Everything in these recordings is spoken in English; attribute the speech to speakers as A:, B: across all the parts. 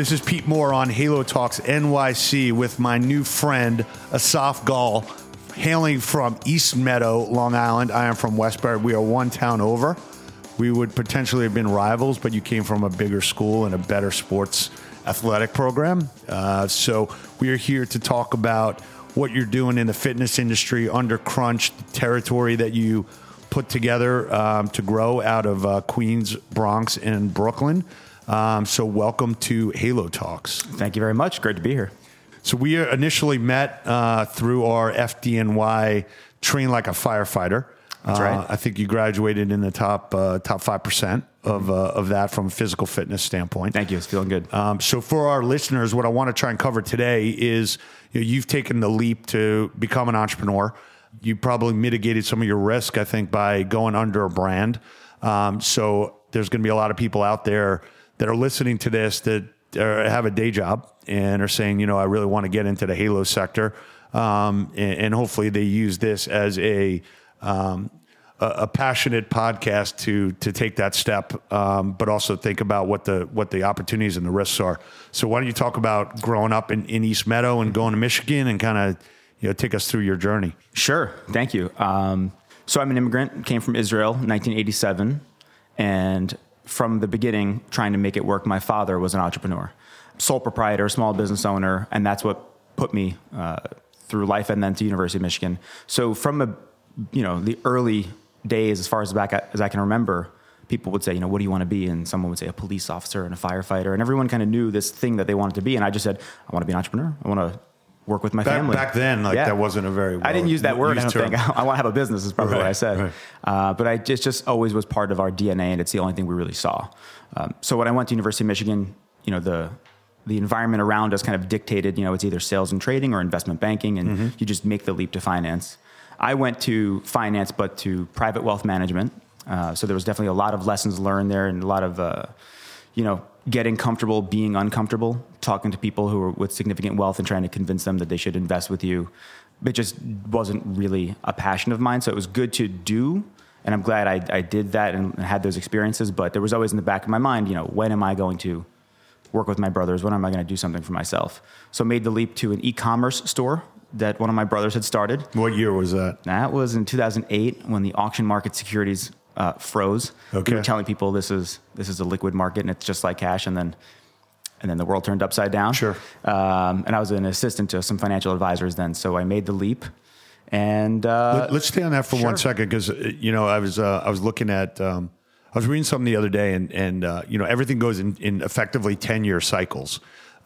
A: This is Pete Moore on Halo Talks NYC with my new friend Assaf Gal, hailing from East Meadow, Long Island. I am from Westbury. We are one town over. We would potentially have been rivals, but you came from a bigger school and a better sports athletic program. Uh, so we are here to talk about what you're doing in the fitness industry under Crunch, the territory that you put together um, to grow out of uh, Queens, Bronx, and Brooklyn. Um, so, welcome to Halo Talks.
B: Thank you very much. Great to be here.
A: So, we initially met uh, through our FDNY Train Like a Firefighter.
B: That's right.
A: Uh, I think you graduated in the top uh, top five percent of uh, of that from a physical fitness standpoint.
B: Thank you. It's feeling good.
A: Um, so for our listeners, what I want to try and cover today is you know, you've taken the leap to become an entrepreneur. You probably mitigated some of your risk, I think, by going under a brand. Um, so there's going to be a lot of people out there that are listening to this that are, have a day job and are saying, you know, I really want to get into the Halo sector. Um, and, and, hopefully they use this as a, um, a, a, passionate podcast to to take that step, um, but also think about what the what the opportunities and the risks are. So why don't you talk about growing up in, in East Meadow and going to Michigan and kind of you know take us through your journey?
B: Sure, thank you. Um, so I'm an immigrant, came from Israel, 1987, and from the beginning, trying to make it work. My father was an entrepreneur, sole proprietor, small business owner, and that's what put me uh, through life and then to University of Michigan. So from a you know the early days, as far as back as I can remember, people would say, you know, what do you want to be? And someone would say a police officer and a firefighter, and everyone kind of knew this thing that they wanted to be. And I just said, I want to be an entrepreneur. I want to work with my
A: back,
B: family.
A: Back then, like yeah. that wasn't a very.
B: Well I didn't use that word. I don't
A: term.
B: think. I want to have a business. Is probably
A: right,
B: what I said.
A: Right.
B: Uh, but I just just always was part of our DNA, and it's the only thing we really saw. Um, so when I went to University of Michigan, you know the the environment around us kind of dictated. You know, it's either sales and trading or investment banking, and mm-hmm. you just make the leap to finance. I went to finance, but to private wealth management. Uh, so there was definitely a lot of lessons learned there, and a lot of uh, you know getting comfortable being uncomfortable, talking to people who are with significant wealth and trying to convince them that they should invest with you. It just wasn't really a passion of mine. So it was good to do. And I'm glad I, I did that and had those experiences. But there was always in the back of my mind, you know, when am I going to work with my brothers? When am I going to do something for myself? So I made the leap to an e commerce store that one of my brothers had started.
A: What year was that?
B: That was in 2008 when the auction market securities uh, froze.
A: Okay.
B: We were telling people this is this is a liquid market and it's just like cash, and then and then the world turned upside down.
A: Sure.
B: Um, and I was an assistant to some financial advisors then, so I made the leap. And uh,
A: Let, us stay on that for
B: sure.
A: one second because uh, you know I was uh, I was looking at um, I was reading something the other day and and uh, you know everything goes in, in effectively ten year cycles.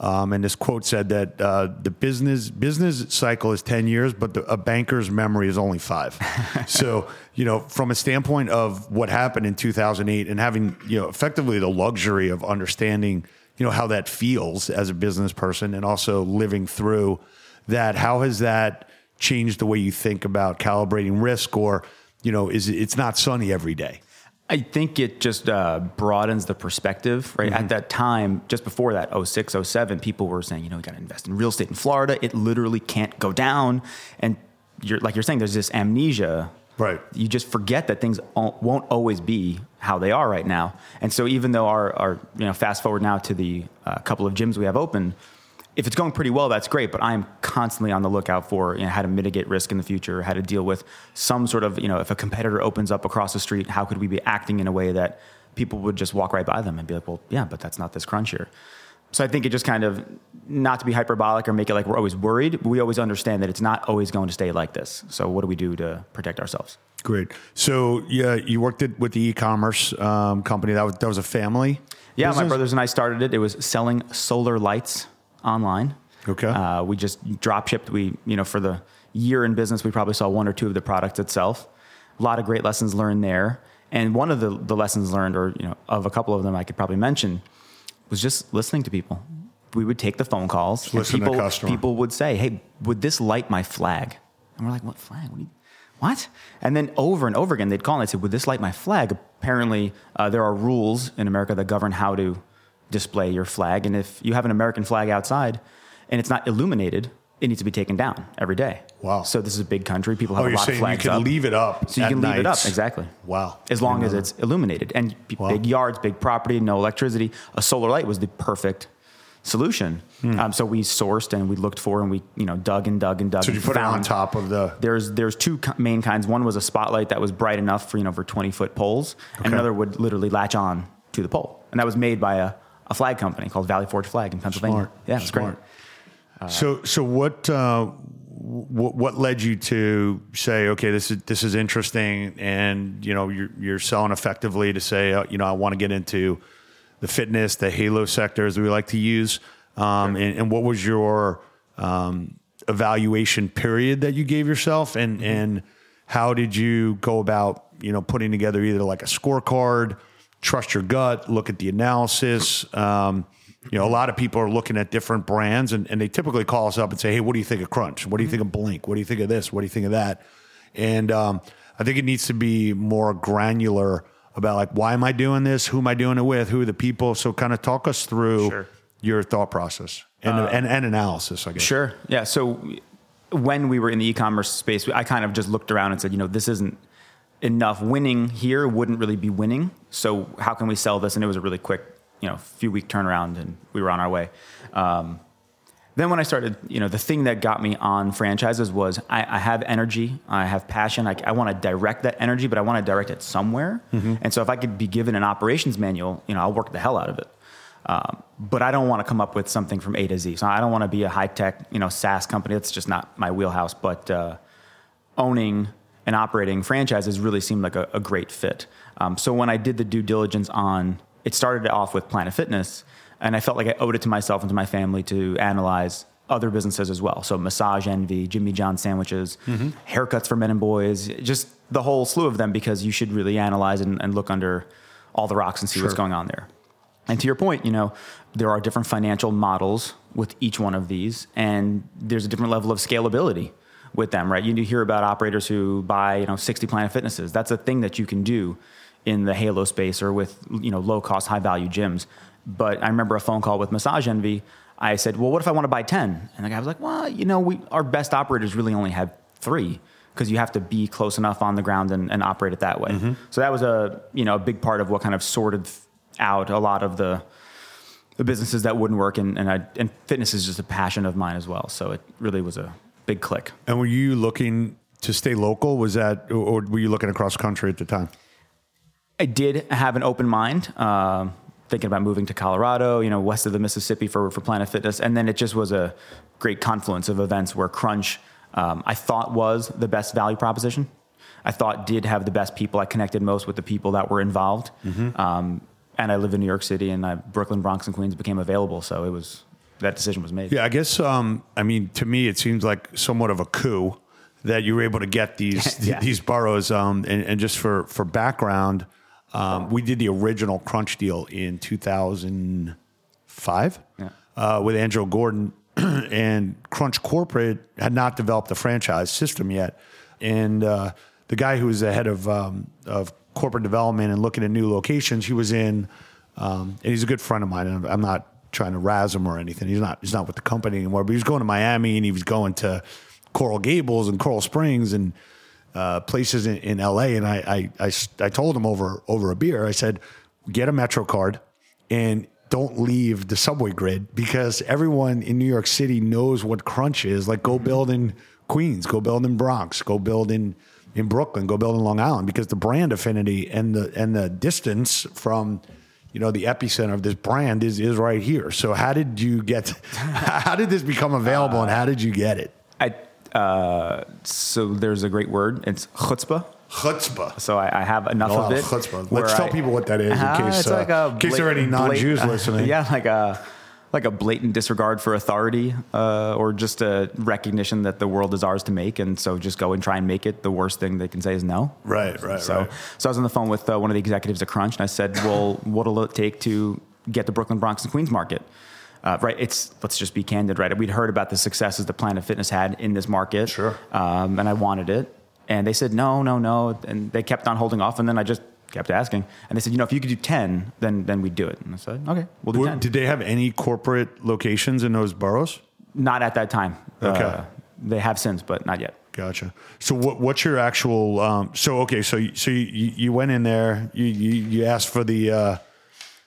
A: Um, and this quote said that uh, the business business cycle is ten years, but the, a banker's memory is only five. so you know, from a standpoint of what happened in 2008 and having you know effectively the luxury of understanding you know how that feels as a business person and also living through that, how has that changed the way you think about calibrating risk, or you know, is it's not sunny every day?
B: I think it just uh, broadens the perspective, right? Mm-hmm. At that time, just before that, 06, 07, people were saying, you know, you got to invest in real estate in Florida. It literally can't go down. And you're, like you're saying, there's this amnesia.
A: Right.
B: You just forget that things won't always be how they are right now. And so even though our, our you know, fast forward now to the uh, couple of gyms we have open, if it's going pretty well, that's great. But I'm constantly on the lookout for you know, how to mitigate risk in the future, how to deal with some sort of you know if a competitor opens up across the street, how could we be acting in a way that people would just walk right by them and be like, well, yeah, but that's not this crunch here. So I think it just kind of not to be hyperbolic or make it like we're always worried. But we always understand that it's not always going to stay like this. So what do we do to protect ourselves?
A: Great. So yeah, you worked at, with the e-commerce um, company. That was that was a family.
B: Yeah,
A: business?
B: my brothers and I started it. It was selling solar lights online.
A: Okay.
B: Uh, we just drop shipped. We, you know, for the year in business, we probably saw one or two of the products itself. A lot of great lessons learned there. And one of the, the lessons learned, or, you know, of a couple of them I could probably mention, was just listening to people. We would take the phone calls. people, people would say, hey, would this light my flag? And we're like, what flag? What, what? And then over and over again, they'd call and they'd say, would this light my flag? Apparently, uh, there are rules in America that govern how to display your flag. And if you have an American flag outside and it's not illuminated, it needs to be taken down every day.
A: Wow.
B: So this is a big country. People have
A: oh,
B: a lot of flags
A: you can
B: up.
A: leave it up.
B: So you can leave
A: nights.
B: it up. Exactly.
A: Wow.
B: As long as it's illuminated and wow. big yards, big property, no electricity. A solar light was the perfect solution. Um, so we sourced and we looked for and we you know dug and dug and dug.
A: Hmm. So
B: and
A: you put it on top of the.
B: There's there's two main kinds. One was a spotlight that was bright enough for you know for 20 foot poles, and another would literally latch on to the pole, and that was made by a, a flag company called Valley Forge Flag in Pennsylvania.
A: Smart.
B: Yeah, it's great.
A: Smart. so so what uh, what what led you to say okay this is this is interesting and you know you're you're selling effectively to say uh, you know I want to get into the fitness the halo sector as we like to use um, and, and what was your um, evaluation period that you gave yourself and and how did you go about you know putting together either like a scorecard trust your gut look at the analysis um, you know, a lot of people are looking at different brands and, and they typically call us up and say, Hey, what do you think of Crunch? What do you think of Blink? What do you think of this? What do you think of that? And um, I think it needs to be more granular about like, why am I doing this? Who am I doing it with? Who are the people? So kind of talk us through
B: Sure.
A: your thought process and, and, and analysis, I guess.
B: Sure. Yeah. So when we were in the e-commerce space, I kind of just looked around and said, you know, this isn't enough. Winning here wouldn't really be winning. So how can we sell this? And it was a really quick, you know, few week turnaround, and we were on our way. Um, then when I started, you know, the thing that got me on franchises was I, I have energy, I have passion, I, I want to direct that energy, but I want to direct it somewhere. And so if I could be given an operations manual, you know, I'll work the hell out of it. Um, but I don't want to come up with something from A to Z. So I don't want to be a high tech, you know, SaaS company. That's just not my wheelhouse. But uh, owning and operating franchises really seemed like a, a great fit. Um, so when I did the due diligence on, it started off with Planet Fitness, and I felt like I owed it to myself and to my family to analyze other businesses as well. So Massage Envy, Jimmy John sandwiches, haircuts for men and boys, just the whole slew of them because you should really analyze and, and look under all the rocks and see what's going on there. And to your point, you know, there are different financial models with each one of these, and there's a different level of scalability with them, right? You hear about operators who buy, you know, 60 Planet Fitnesses. That's a thing that you can do in the Halo space or with, you know, low cost, high value gyms. But I remember a phone call with Massage Envy. I said, well, what if I want to buy 10? And the guy was like, well, you know, we, our best operators really only have three because you have to be close enough on the ground and, and operate it that way. Mm-hmm. So that was a, you know, a big part of what kind of sorted out a lot of the, the businesses that wouldn't work. And, and, I, and fitness is just a passion of mine as well. So it really was a big click.
A: And were you looking to stay local? Was that, or were you looking across country at the time?
B: I did have an open mind, um, thinking about moving to Colorado, you know, west of the Mississippi for, for Planet Fitness. And then it just was a great confluence of events where Crunch, um, I thought was the best value proposition. I thought did have the best people. I connected most with the people that were involved. Um, and I live in New York City and I, Brooklyn, Bronx, and Queens became available. So it was, that decision was made.
A: Yeah, I guess. Um, I mean, to me, it seems like somewhat of a coup that you were able to get these
B: Yeah.
A: these boroughs. Um, and, and just for for background, um, we did the original Crunch deal in 2005
B: Yeah.
A: uh, with Andrew Gordon, and Crunch Corporate had not developed a franchise system yet, and uh, the guy who was the head of um, of corporate development and looking at new locations, he was in, um, and he's a good friend of mine, and I'm not trying to razz him or anything. He's not he's not with the company anymore, but he was going to Miami and he was going to Coral Gables and Coral Springs and uh, places in, in LA. And I, I I I told him over, over a beer, I said, get a Metro card and don't leave the subway grid because everyone in New York City knows what crunch is. Like go build in Queens, go build in Bronx, go build in, in Brooklyn, go build in Long Island because the brand affinity and the, and the distance from, you know, the epicenter of this brand is, is right here. So how did you get, how did this become available and how did you get it?
B: I, uh, so there's a great word. It's chutzpah.
A: Chutzpah.
B: So I, I have enough
A: Oh,
B: of it.
A: chutzpah. Let's tell
B: I-
A: people what that is in
B: Uh,
A: case, uh,
B: like a
A: in case there are any non-Jews
B: blatant-
A: listening.
B: Yeah, like a like a blatant disregard for authority, uh, or just a recognition that the world is ours to make, and so just go and try and make it. The worst thing they can say is no.
A: Right, right,
B: So,
A: right.
B: so I was on the phone with uh, one of the executives at Crunch, and I said, "Well, what'll it take to get the Brooklyn, Bronx, and Queens market?" Uh, right, it's let's just be candid. Right, we'd heard about the successes that Planet Fitness had in this market,
A: Sure.
B: um, and I wanted it, and they said no, no, no, and they kept on holding off, and then I just kept asking, and they said, you know, if you could do ten, then then we'd do it, and I said, okay, we'll do
A: Were-
B: ten.
A: Did they have any corporate locations in those boroughs?
B: Not at that time.
A: Okay.
B: Uh, they have since, but not yet.
A: Gotcha. So what, what's your actual? Um, so okay, so you- so you, you went in there, you you, you asked for the uh,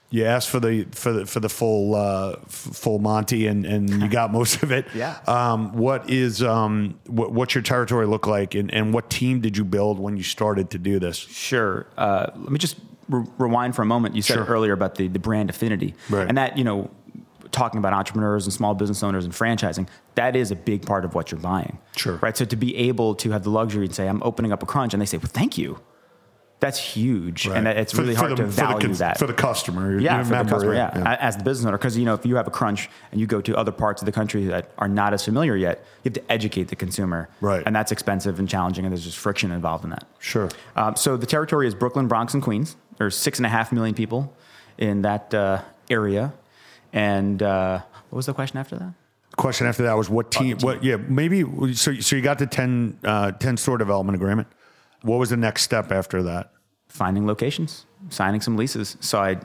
A: You asked for the for the for the full uh, full Monty, and and you got most of it.
B: Yeah.
A: Um, what is um what, what's your territory look like, and and what team did you build when you started to do this?
B: Sure. Uh, let me just re- rewind for a moment. You said
A: Sure.
B: earlier about the, the brand affinity.
A: Right.
B: And that, you know, talking about entrepreneurs and small business owners and franchising, that is a big part of what you're buying.
A: Sure.
B: Right. So to be able to have the luxury and say, I'm opening up a crunch, and they say, well, thank you. That's huge. And that- it's really
A: for
B: hard
A: the,
B: to
A: for the
B: value that.
A: for the customer.
B: yeah, for the customer, yeah, a- as the business owner. Because you know, if you have a crunch and you go to other parts of the country that are not as familiar yet, you have to educate the consumer,
A: Right.
B: And that's expensive and challenging, and there's just friction involved in that.
A: Sure.
B: Um, so the territory is Brooklyn, Bronx, and Queens. There's six and a half million people in that uh, area. And uh, what was the question after that?
A: Question after that was what team? What? Yeah, maybe. So so you got the 10, uh, 10 store development agreement. What was the next step after that?
B: Finding locations, signing some leases. So I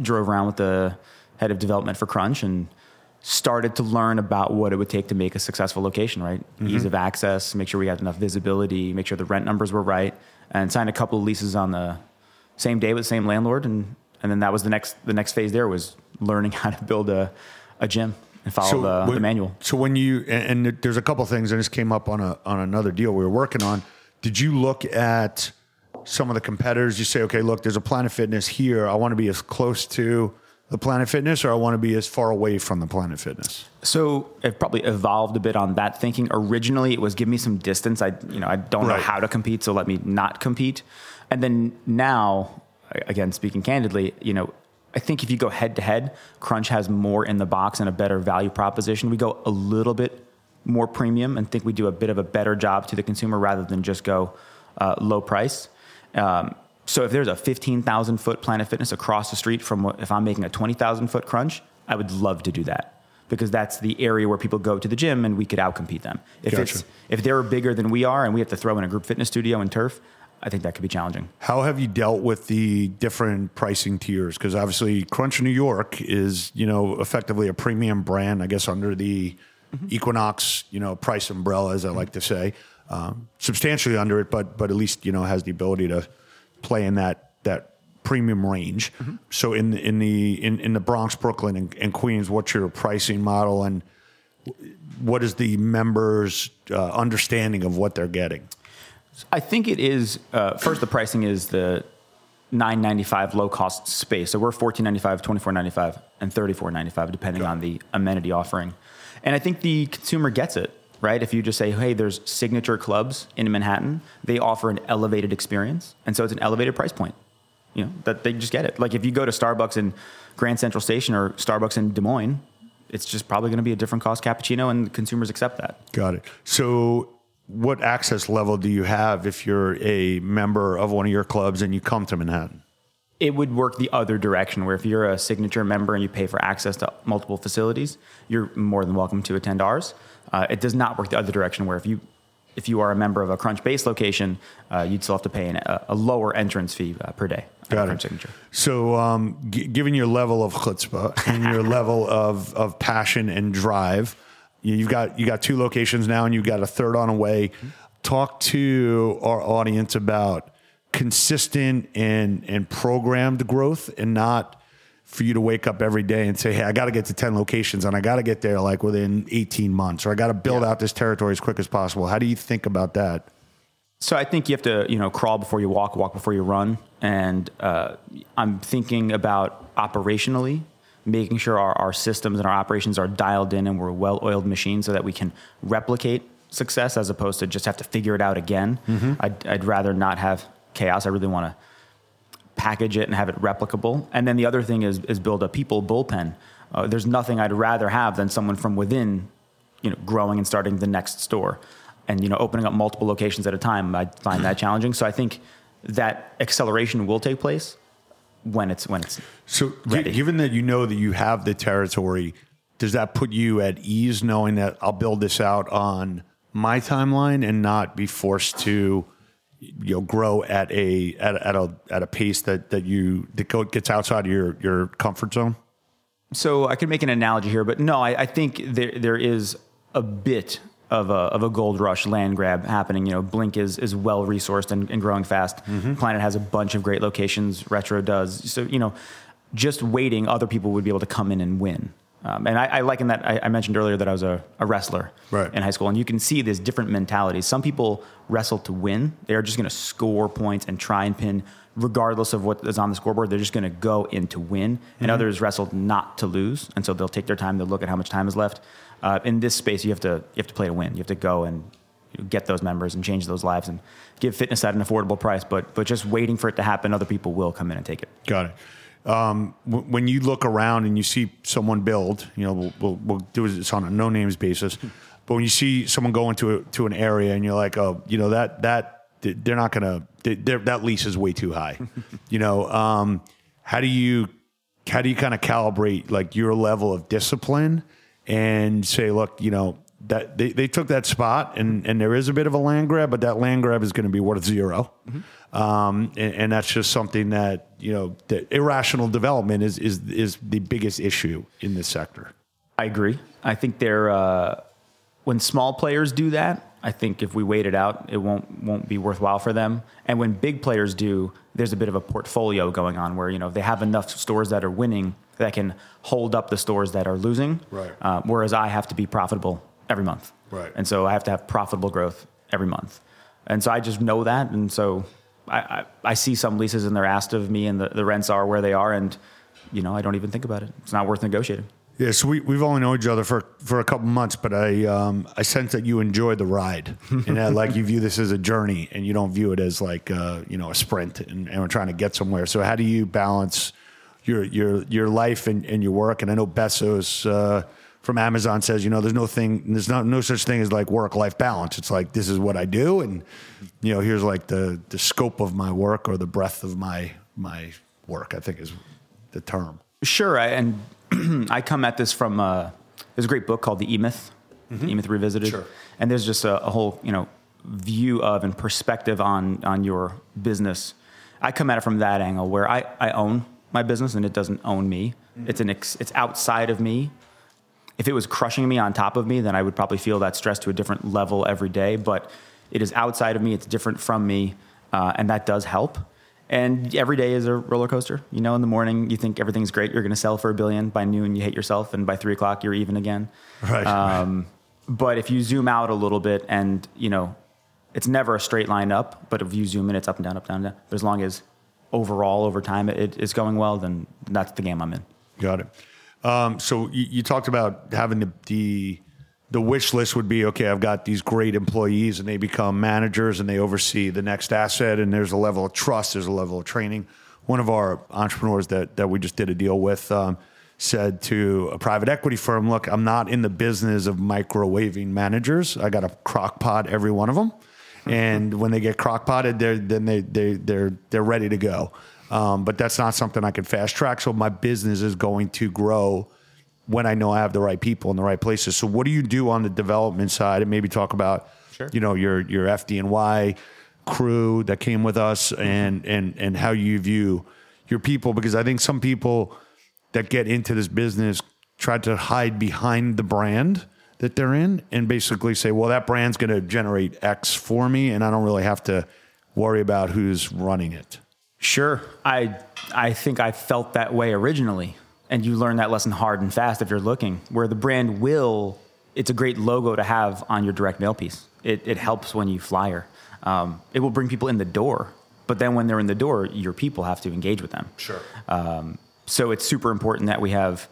B: drove around with the head of development for Crunch and started to learn about what it would take to make a successful location, right? Mm-hmm. Ease of access, make sure we had enough visibility, make sure the rent numbers were right, and signed a couple of leases on the same day with the same landlord. And, and then that was the next, the next phase there was learning how to build a, a gym and follow the,
A: when-
B: the manual.
A: So when you and, and there's a couple things that just came up on a on another deal we were working on. Did you look at some of the competitors? You say, okay, look, there's a Planet Fitness here. I want to be as close to the Planet Fitness, or I want to be as far away from the Planet Fitness.
B: So it probably evolved a bit on that thinking. Originally, it was give me some distance. I, you know, I don't
A: Right.
B: know how to compete, so let me not compete. And then now, again, speaking candidly, you know, I think if you go head to head, Crunch has more in the box and a better value proposition. We go a little bit more premium and think we do a bit of a better job to the consumer rather than just go uh, low price. Um, so if there's a 15,000 foot Planet Fitness across the street from what, if I'm making a 20,000 foot crunch, I would love to do that because that's the area where people go to the gym and we could outcompete them. If
A: Gotcha.
B: it's if they're bigger than we are and we have to throw in a group fitness studio and turf, I think that could be challenging.
A: How have you dealt with the different pricing tiers? Because obviously, Crunch New York is you know effectively a premium brand, I guess under the Equinox you know price umbrella, as I like to say, um, substantially under it, but but at least you know has the ability to play in that that premium range. So in in the in, in the Bronx, Brooklyn, and, and Queens, what's your pricing model and what is the members' uh, understanding of what they're getting?
B: I think it is uh, first the pricing is the 995 low cost space. So we're 1495, 2495 and 3495 depending on the amenity offering. And I think the consumer gets it, right? If you just say, "Hey, there's signature clubs in Manhattan, they offer an elevated experience." And so it's an elevated price point. You know, that they just get it. Like if you go to Starbucks in Grand Central Station or Starbucks in Des Moines, it's just probably going to be a different cost cappuccino and consumers accept that.
A: Got it. So, what access level do you have if you're a member of one of your clubs and you come to Manhattan?
B: It would work the other direction where if you're a signature member and you pay for access to multiple facilities you're more than welcome to attend ours uh, it does not work the other direction where if you if you are a member of a crunch base location uh, you'd still have to pay an, a, a lower entrance fee uh, per day
A: Got it.
B: signature
A: So, um, g- given your level of chutzpah and your level of, of passion and drive, you- you've got you got two locations now, and you've got a third on the way. Talk to our audience about consistent and and programmed growth, and not for you to wake up every day and say, "Hey, I got to get to ten locations, and I got to get there like within eighteen months, or I got to build out this territory as quick as possible." How do you think about that?
B: So I think you have to, you know, crawl before you walk, walk before you run. And uh, I'm thinking about operationally, making sure our, our systems and our operations are dialed in and we're well-oiled machines so that we can replicate success as opposed to just have to figure it out again. I'd, I'd rather not have chaos. I really want to package it and have it replicable. And then the other thing is, is build a people bullpen. Uh, there's nothing I'd rather have than someone from within, you know, growing and starting the next store, and you know, opening up multiple locations at a time. I find that challenging. So I think that acceleration will take place when it's when it's
A: So,
B: ready.
A: given that you know that you have the territory, does that put you at ease knowing that I'll build this out on my timeline and not be forced to, you know, grow at a at, a- at a at a pace that that you that gets outside of your your comfort zone?
B: So I could make an analogy here, but no, I, I think there there is a bit of a of a gold rush land grab happening. You know, Blink is is well resourced and, and growing fast. Mm-hmm. Planet has a bunch of great locations. Retro does. So you know, just waiting, other people would be able to come in and win. Um, and I, I liken that. I, I, mentioned earlier that I was a, a wrestler
A: right.
B: in high school, and you can see there's different mentalities. Some people wrestle to win; they are just going to score points and try and pin, regardless of what is on the scoreboard. They're just going to go in to win. Mm-hmm. And others wrestle not to lose, and so they'll take their time. They'll look at how much time is left. Uh, in this space, you have to you have to play to win. You have to go and get those members and change those lives and give fitness at an affordable price. But but just waiting for it to happen, other people will come in and take it.
A: Got it um, w- when you look around and you see someone build, you know, we'll, we'll, we'll do this on a no names basis. But when you see someone go into a, to an area and you're like, oh, you know, that that they're not gonna that lease is way too high. you know, um, how do you how do you kind of calibrate like your level of discipline and say, look, you know, that they, they took that spot and, and there is a bit of a land grab, but that land grab is going to be worth 0 mm-hmm. Um, and, and, that's just something that, you know, the irrational development is, is, is the biggest issue in this sector.
B: I agree. I think they're, uh, when small players do that, I think if we wait it out, it won't won't be worthwhile for them. And when big players do, there's a bit of a portfolio going on where you know if they have enough stores that are winning that can hold up the stores that are losing.
A: Right.
B: Uh, whereas I have to be profitable every month.
A: Right.
B: And so I have to have profitable growth every month. And so I just know that. And so I, I, I see some leases and they're asked of me and the, the rents are where they are. And, you know, I don't even think about it. It's not worth negotiating.
A: Yeah, so we, we've only known each other for, for a couple months, but I um, I sense that you enjoy the ride and that like you view this as a journey and you don't view it as like uh, you know a sprint and, and we're trying to get somewhere. So how do you balance your your your life and, and your work? And I know Bezos. uh, from Amazon says, you know, there's no thing, there's no, no such thing as like work life balance. It's like, this is what I do. And, you know, here's like the, the scope of my work or the breadth of my, my work, I think is the term.
B: Sure. I, and I come at this from, uh, there's a great book called The E-Myth, mm-hmm. E-Myth Revisited.
A: Sure.
B: And there's just a, a whole, you know, view of and perspective on, on your business. I come at it from that angle where I, I own my business and it doesn't own me. Mm-hmm. It's an ex, it's outside of me if it was crushing me on top of me, then I would probably feel that stress to a different level every day. But it is outside of me, it's different from me, uh, and that does help. And every day is a roller coaster. You know, in the morning you think everything's great, you're going to sell for a billion. By noon you hate yourself, and by three o'clock you're even again.
A: Right. Um,
B: but if you zoom out a little bit, and you know, it's never a straight line up. But if you zoom in, it's up and down, up and down. But as long as overall over time it is going well, then that's the game I'm in.
A: Got it. Um, so you, you, talked about having the, the the wish list would be okay. I've got these great employees, and they become managers, and they oversee the next asset. And there's a level of trust. There's a level of training. One of our entrepreneurs that that we just did a deal with. Um, said to a private equity firm, "Look, I'm not in the business of microwaving managers. I got a crock pot every one of them, and when they get crock potted, they're then they they they're they're ready to go. Um, but that's not something I can fast track. So my business is going to grow when I know I have the right people in the right places. So what do you do on the development side? And maybe talk about,
B: sure.
A: you know, your your FDNY crew that came with us mm-hmm. and and and how you view your people because I think some people that get into this business try to hide behind the brand that they're in and basically say, well, that brand's going to generate X for me, and I don't really have to worry about who's running it.
B: Sure. I I think I felt that way originally. And you learn that lesson hard and fast if you're looking, where the brand will, it's a great logo to have on your direct mail piece. It, it helps when you flyer. Um, it will bring people in the door. But then when they're in the door, your people have to engage with them.
A: Sure.
B: Um, so it's super important that we have,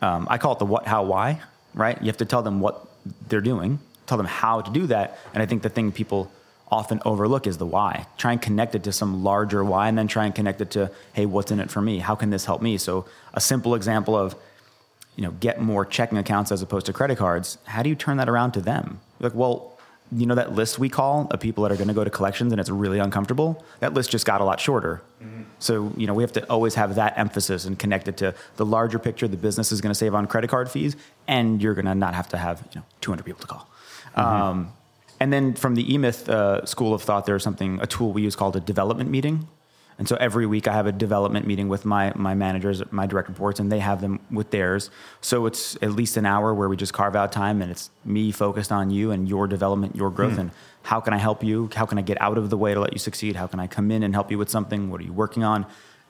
B: um, I call it the what, how, why, right? You have to tell them what they're doing, tell them how to do that. And I think the thing people often overlook is the why. Try and connect it to some larger why, and then try and connect it to, hey, what's in it for me? How can this help me? So a simple example of, you know, get more checking accounts as opposed to credit cards. How do you turn that around to them? Like, well, you know that list we call of people that are going to go to collections and it's really uncomfortable. That list just got a lot shorter. Mm-hmm. So you know we have to always have that emphasis and connect it to the larger picture. The business is going to save on credit card fees, and you're going to not have to have you know 200 people to call. Mm-hmm. Um, and then from the eMyth uh, school of thought, there's something, a tool we use called a development meeting. And so every week I have a development meeting with my, my managers, my direct reports, and they have them with theirs. So it's at least an hour where we just carve out time and it's me focused on you and your development, your growth, mm. and how can I help you? How can I get out of the way to let you succeed? How can I come in and help you with something? What are you working on?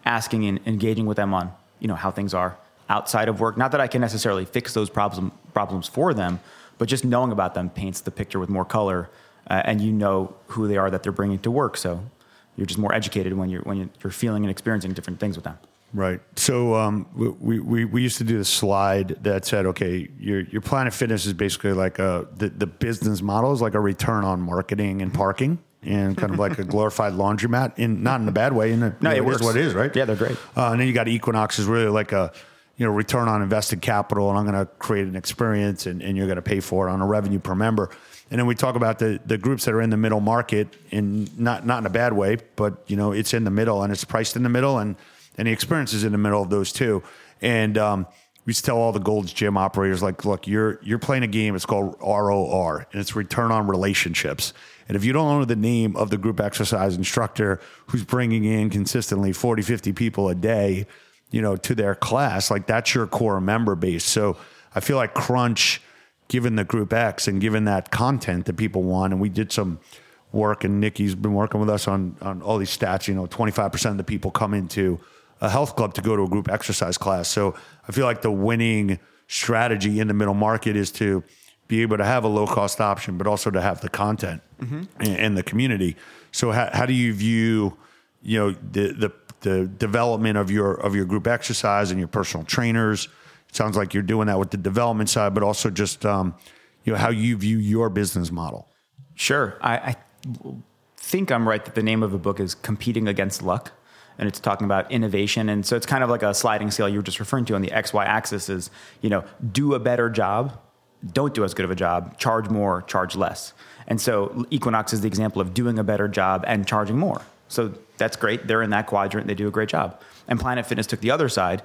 B: Asking and engaging with them on you know how things are outside of work. Not that I can necessarily fix those problem, problems for them, but just knowing about them paints the picture with more color, uh, and you know who they are that they're bringing to work. So you're just more educated when you're when you're feeling and experiencing different things with them.
A: Right. So um, we, we, we used to do the slide that said, okay, your, your Planet Fitness is basically like a, the, the business model is like a return on marketing and parking and kind of like a glorified laundromat in not in a bad way. In a,
B: no,
A: it, it is what it is, right?
B: Yeah, they're great.
A: Uh, and then you got Equinox is really like a, you know, return on invested capital and I'm going to create an experience and, and you're going to pay for it on a revenue per member. And then we talk about the, the groups that are in the middle market in not, not in a bad way, but you know, it's in the middle and it's priced in the middle and, and the experience is in the middle of those two. And um, we used to tell all the Gold's Gym operators, like, look, you're you're playing a game. It's called ROR, and it's return on relationships. And if you don't know the name of the group exercise instructor who's bringing in consistently 40, 50 people a day, you know, to their class, like that's your core member base. So I feel like Crunch, given the group X and given that content that people want, and we did some work, and Nikki's been working with us on on all these stats. You know, 25% of the people come into a health club to go to a group exercise class. So I feel like the winning strategy in the middle market is to be able to have a low cost option, but also to have the content mm-hmm. and, and, the community. So how, how do you view, you know, the, the, the development of your, of your group exercise and your personal trainers? It sounds like you're doing that with the development side, but also just, um, you know, how you view your business model.
B: Sure. I, I think I'm right that the name of the book is Competing Against Luck and it's talking about innovation. And so it's kind of like a sliding scale you were just referring to on the XY axis is, you know, do a better job, don't do as good of a job, charge more, charge less. And so Equinox is the example of doing a better job and charging more. So that's great. They're in that quadrant. They do a great job. And Planet Fitness took the other side.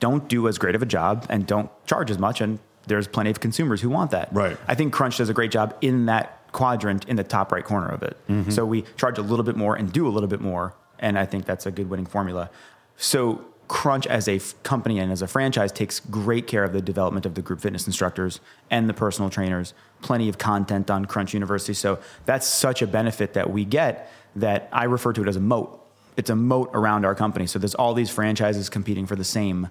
B: Don't do as great of a job and don't charge as much. And there's plenty of consumers who want that.
A: Right.
B: I think Crunch does a great job in that quadrant in the top right corner of it. Mm-hmm. So we charge a little bit more and do a little bit more and I think that's a good winning formula. So Crunch as a f- company and as a franchise takes great care of the development of the group fitness instructors and the personal trainers. Plenty of content on Crunch University. So that's such a benefit that we get that I refer to it as a moat. It's a moat around our company. So there's all these franchises competing for the same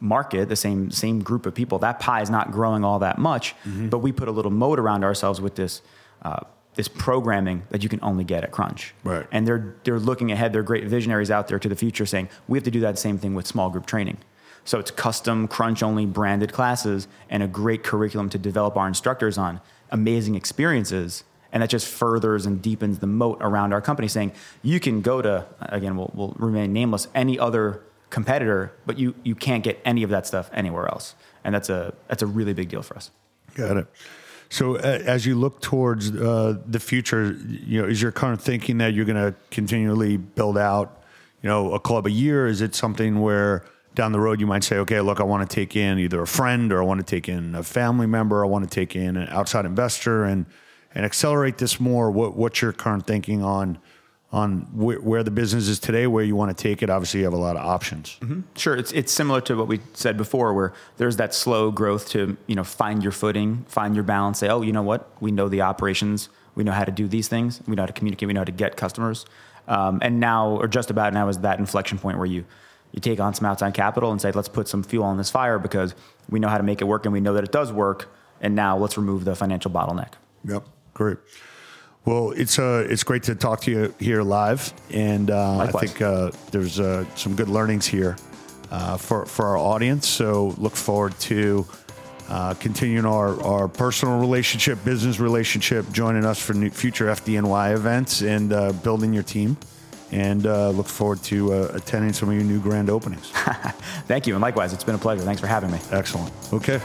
B: market, the same same group of people. That pie is not growing all that much, mm-hmm. but we put a little moat around ourselves with this uh, this programming that you can only get at Crunch.
A: Right.
B: And they're they're looking ahead. They're great visionaries out there to the future, saying we have to do that same thing with small group training. So it's custom Crunch only branded classes and a great curriculum to develop our instructors on amazing experiences. And that just furthers and deepens the moat around our company, saying you can go to again, we'll, we'll remain nameless, any other competitor, but you you can't get any of that stuff anywhere else. And that's a that's a really big deal for us.
A: Got it. So uh, as you look towards uh, the future, you know, is your current thinking that you're going to continually build out, you know, a club a year? Is it something where down the road you might say, okay, look, I want to take in either a friend or I want to take in a family member, I want to take in an outside investor and and accelerate this more? What what's your current thinking on? on wh- where the business is today, where you want to take it. Obviously, you have a lot of options.
B: Mm-hmm. Sure, it's it's similar to what we said before, where there's that slow growth to you know find your footing, find your balance. Say, oh, you know what? We know the operations. We know how to do these things. We know how to communicate. We know how to get customers. Um, and now, or just about now, is that inflection point where you you take on some outside capital and say, let's put some fuel on this fire because we know how to make it work and we know that it does work. And now let's remove the financial bottleneck.
A: Yep, great. Well, it's uh, it's great to talk to you here live, and uh, I think uh, there's uh, some good learnings here uh, for for our audience. So look forward to uh, continuing our, our personal relationship, business relationship, joining us for new, future FDNY events, and uh, building your team. And look forward to attending some of your new grand openings.
B: Thank you, and likewise, it's been a pleasure. Thanks for having me.
A: Excellent. Okay.